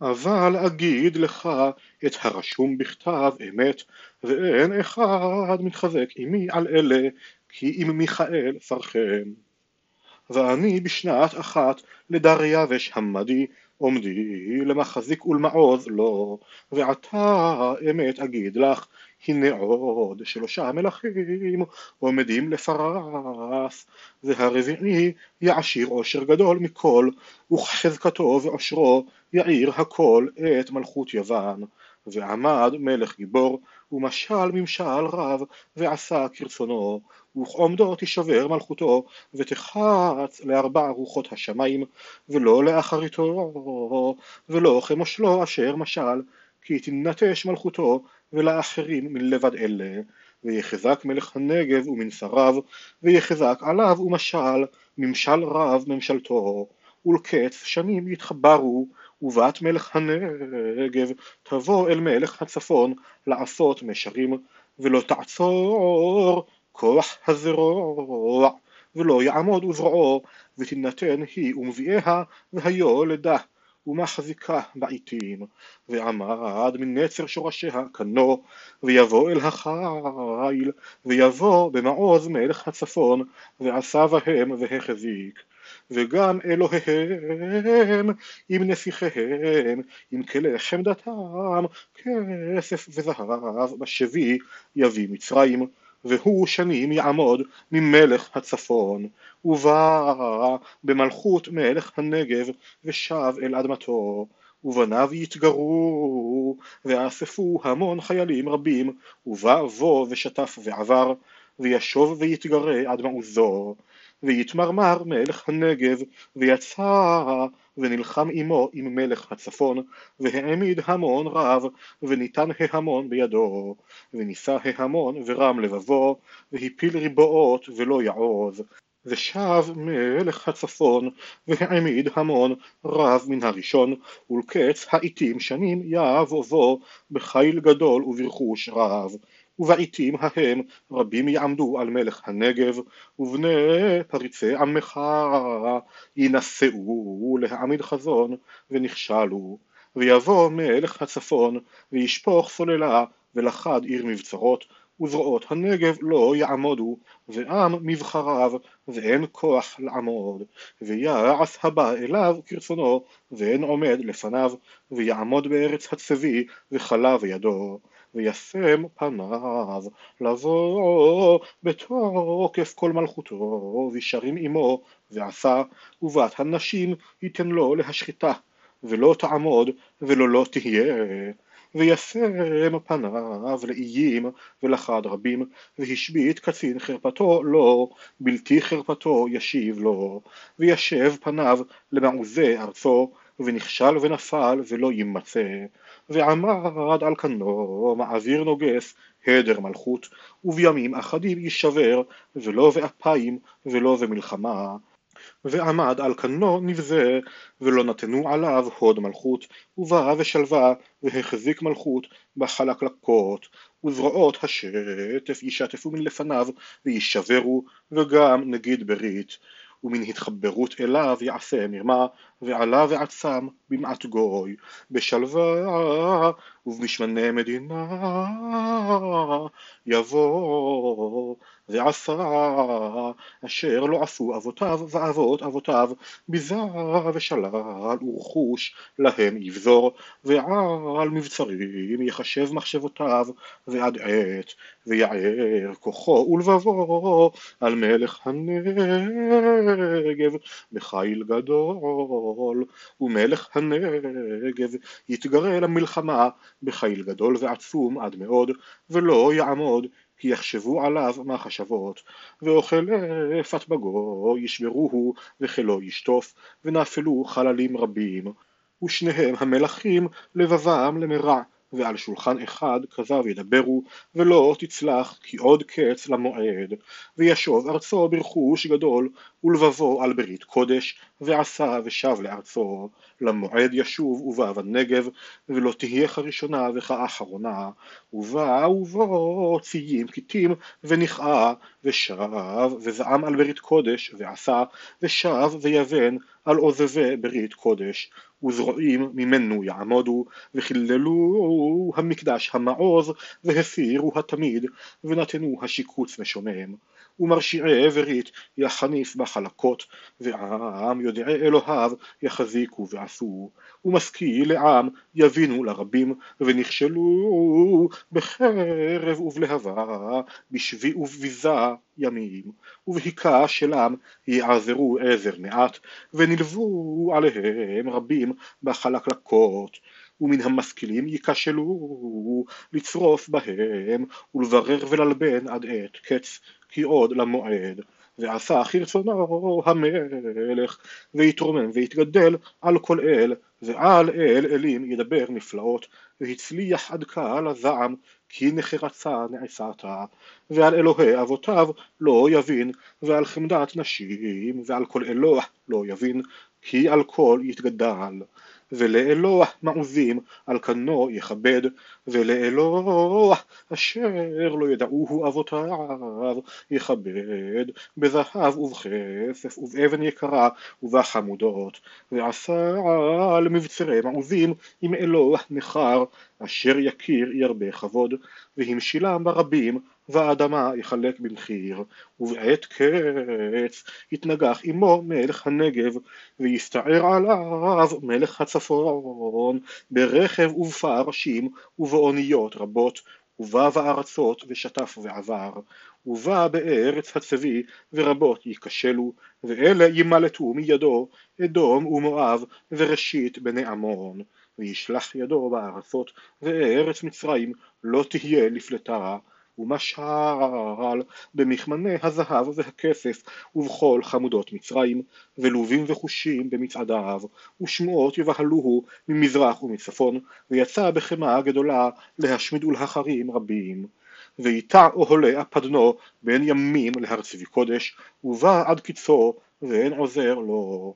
אבל אגיד לך את הרשום בכתב אמת, ואין אחד מתחזק עמי על אלה, כי אם מיכאל שרכם. ואני בשנת אחת לדריווש המדי, עומדי למחזיק ולמעוז לו, ועתה אמת אגיד לך, הנה עוד שלושה מלכים עומדים לפרס, והרביעי יעשיר עושר גדול מכל, וכחזקתו ועושרו יעיר הכל את מלכות יוון. ועמד מלך גיבור, ומשל ממשל רב, ועשה כרצונו, וכעומדו תישבר מלכותו, ותחץ לארבע רוחות השמיים, ולא לאחריתו, ולא כמושלו אשר משל, כי תנטש מלכותו, ולאחרים מלבד אלה, ויחזק מלך הנגב ומנסריו, ויחזק עליו ומשל, ממשל רב ממשלתו, ולקץ שנים יתחברו, ובת מלך הנגב תבוא אל מלך הצפון לעשות משרים, ולא תעצור כוח הזרוע, ולא יעמוד וזרועו, ותינתן היא ומביאיה, והיו לדה, ומחזיקה בעיתים, ועמד מנצר שורשיה כנו, ויבוא אל החיל, ויבוא במעוז מלך הצפון, ועשה בהם והחזיק. וגם אלוהיהם עם נסיכיהם, עם כלי חמדתם, כסף וזהב בשבי יביא מצרים, והוא שנים יעמוד ממלך הצפון, ובא במלכות מלך הנגב, ושב אל אדמתו, ובניו יתגרו, ואספו המון חיילים רבים, ובא בו ושטף ועבר, וישוב ויתגרה עד מעוזו, ויתמרמר מלך הנגב, ויצא ונלחם עמו עם מלך הצפון, והעמיד המון רב, וניתן ההמון בידו, ונישא ההמון ורם לבבו, והפיל ריבועות ולא יעוז, ושב מלך הצפון, והעמיד המון רב מן הראשון, ולקץ העיתים שנים יבוא בחיל גדול וברכוש רב. ובעיתים ההם רבים יעמדו על מלך הנגב, ובני פריצי עמך ינשאו להעמיד חזון, ונכשלו. ויבוא מלך הצפון, וישפוך סוללה, ולחד עיר מבצרות, וזרועות הנגב לא יעמודו, ועם מבחריו, ואין כוח לעמוד. ויעש הבא אליו כרצונו, ואין עומד לפניו, ויעמוד בארץ הצבי, וכלה בידו. וישם פניו לבוא בתוקף כל מלכותו, וישרים עמו, ועשה, ובת הנשים ייתן לו להשחיתה, ולא תעמוד ולא לא תהיה. וישם פניו לאיים ולחד רבים, והשבית קצין חרפתו לו, בלתי חרפתו ישיב לו, וישב פניו למעוזי ארצו, ונכשל ונפל ולא יימצא, ועמד על כנו מעביר נוגס הדר מלכות, ובימים אחדים יישבר, ולא באפיים ולא במלחמה. ועמד על כנו נבזה, ולא נתנו עליו הוד מלכות, ובא ושלווה, והחזיק מלכות בחלקלקות, וזרועות השטף ישטפו מלפניו, וישברו, וגם נגיד ברית. ומן התחברות אליו יעשה מרמה, ועלה ועצם במעט גוי, בשלווה ובמשמני מדינה יבוא ועשה אשר לא עשו אבותיו ואבות אבותיו ביזה ושלל ורכוש להם יבזור ועל מבצרים יחשב מחשבותיו ועד עת ויער כוחו ולבבו על מלך הנגב בחיל גדול ומלך הנגב יתגרה למלחמה בחיל גדול ועצום עד מאוד ולא יעמוד כי יחשבו עליו מחשבות, ואוכל פת בגו ישברוהו וכלו ישטוף, ונפלו חללים רבים, ושניהם המלכים לבבם למרע, ועל שולחן אחד כזב ידברו, ולא תצלח כי עוד קץ למועד. וישוב ארצו ברכוש גדול, ולבבו על ברית קודש, ועשה ושב לארצו. למועד ישוב ובא בנגב, ולא תהיה כראשונה וכאחרונה. ובא ובו ציים כתים, ונכאה, ושב, וזעם על ברית קודש, ועשה, ושב ויבן על עוזבי ברית קודש. וזרועים ממנו יעמודו, וחיללו המקדש המעוז, והסירו התמיד, ונתנו השיקוץ משומם. ומרשיעי ברית יחניף בחלקות, ועם יודעי אלוהיו יחזיקו ועשו, ומשכיל לעם יבינו לרבים, ונכשלו בחרב ובלהבה, בשבי ובביזה ימים, ובהיכה שלם יעזרו עזר מעט, ונלוו עליהם רבים בחלקלקות. ומן המשכילים ייכשלו לצרוף בהם ולברר וללבן עד עת קץ כי עוד למועד ועשה כרצונו המלך ויתרומם ויתגדל על כל אל ועל אל אלים ידבר נפלאות והצליח עד קהל הזעם כי נחרצה נעשתה. ועל אלוהי אבותיו לא יבין ועל חמדת נשים ועל כל אלוה לא יבין כי על כל יתגדל. ולאלוה מעוזים על כנו יכבד, ולאלוה אשר לא ידעוהו אבותיו יכבד, בזהב ובכסף ובאבן יקרה ובחמודות, ועשה על מבצרי מעוזים עם אלוה נכר, אשר יכיר ירבה כבוד, והמשילם ברבים והאדמה יחלק במחיר, ובעת קץ יתנגח עמו מלך הנגב, ויסתער עליו מלך הצפון, ברכב ובפרשים ובאוניות רבות, ובא בארצות ושטף ועבר, ובא בארץ הצבי ורבות ייכשלו, ואלה ימלטו מידו אדום ומואב וראשית בני עמון, וישלח ידו בארצות, וארץ מצרים לא תהיה לפלטה ומשל במכמני הזהב והכסף ובכל חמודות מצרים ולובים וחושים במצעדיו ושמועות יבהלוהו ממזרח ומצפון ויצא בחמה גדולה להשמיד ולהחרים רבים. ויטע אוהלי הפדנו בין ימים להר צבי קודש ובא עד קיצו ואין עוזר לו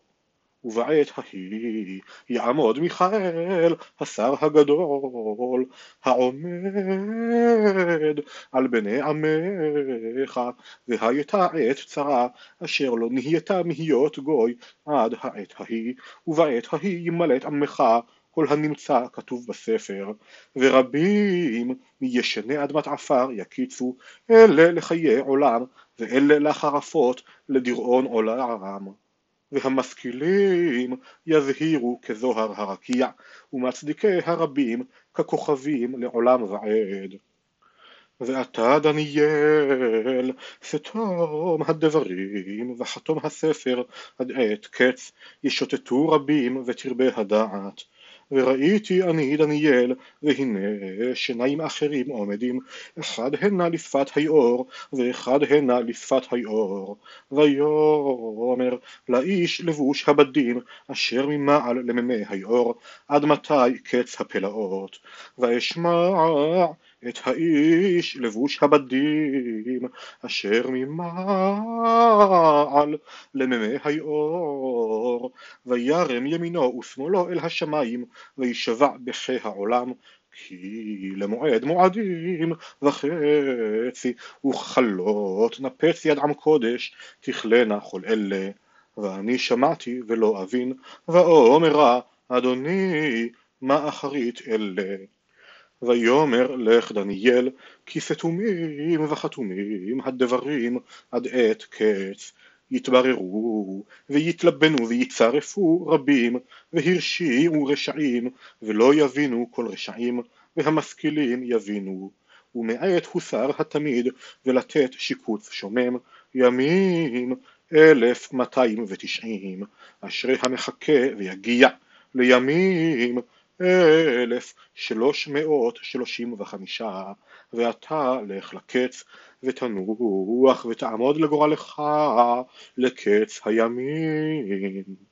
ובעת ההיא יעמוד מיכאל השר הגדול העומד על בני עמך והייתה עת צרה אשר לא נהייתה מהיות גוי עד העת ההיא ובעת ההיא ימלט עמך כל הנמצא כתוב בספר, ורבים מישני אדמת עפר יקיצו, אלה לחיי עולם, ואלה לחרפות לדיראון עולם. והמשכילים יזהירו כזוהר הרקיע, ומצדיקי הרבים ככוכבים לעולם ועד. ואתה דניאל, סתום הדברים, וחתום הספר עד עת קץ, ישוטטו רבים ותרבה הדעת. וראיתי אני דניאל, והנה שניים אחרים עומדים, אחד הנה לשפת היאור, ואחד הנה לשפת היאור. ויאמר לאיש לבוש הבדים, אשר ממעל למימי היאור, עד מתי קץ הפלאות. ואשמע את האיש לבוש הבדים אשר ממעל למימי היאור וירם ימינו ושמאלו אל השמיים וישבע בחי העולם כי למועד מועדים וחצי וכלות נפץ יד עם קודש תכלנה כל אלה ואני שמעתי ולא אבין ואומרה אדוני מה אחרית אלה? ויאמר לך דניאל כי סתומים וחתומים הדברים עד עת קץ יתבררו ויתלבנו ויצרפו רבים והרשיעו רשעים ולא יבינו כל רשעים והמשכילים יבינו. ומעת הוסר התמיד ולתת שיקוץ שומם ימים אלף מאתיים ותשעים אשרי המחכה ויגיע לימים אלף שלוש מאות שלושים וחמישה ואתה לך לקץ ותנוח ותעמוד לגורלך לקץ הימים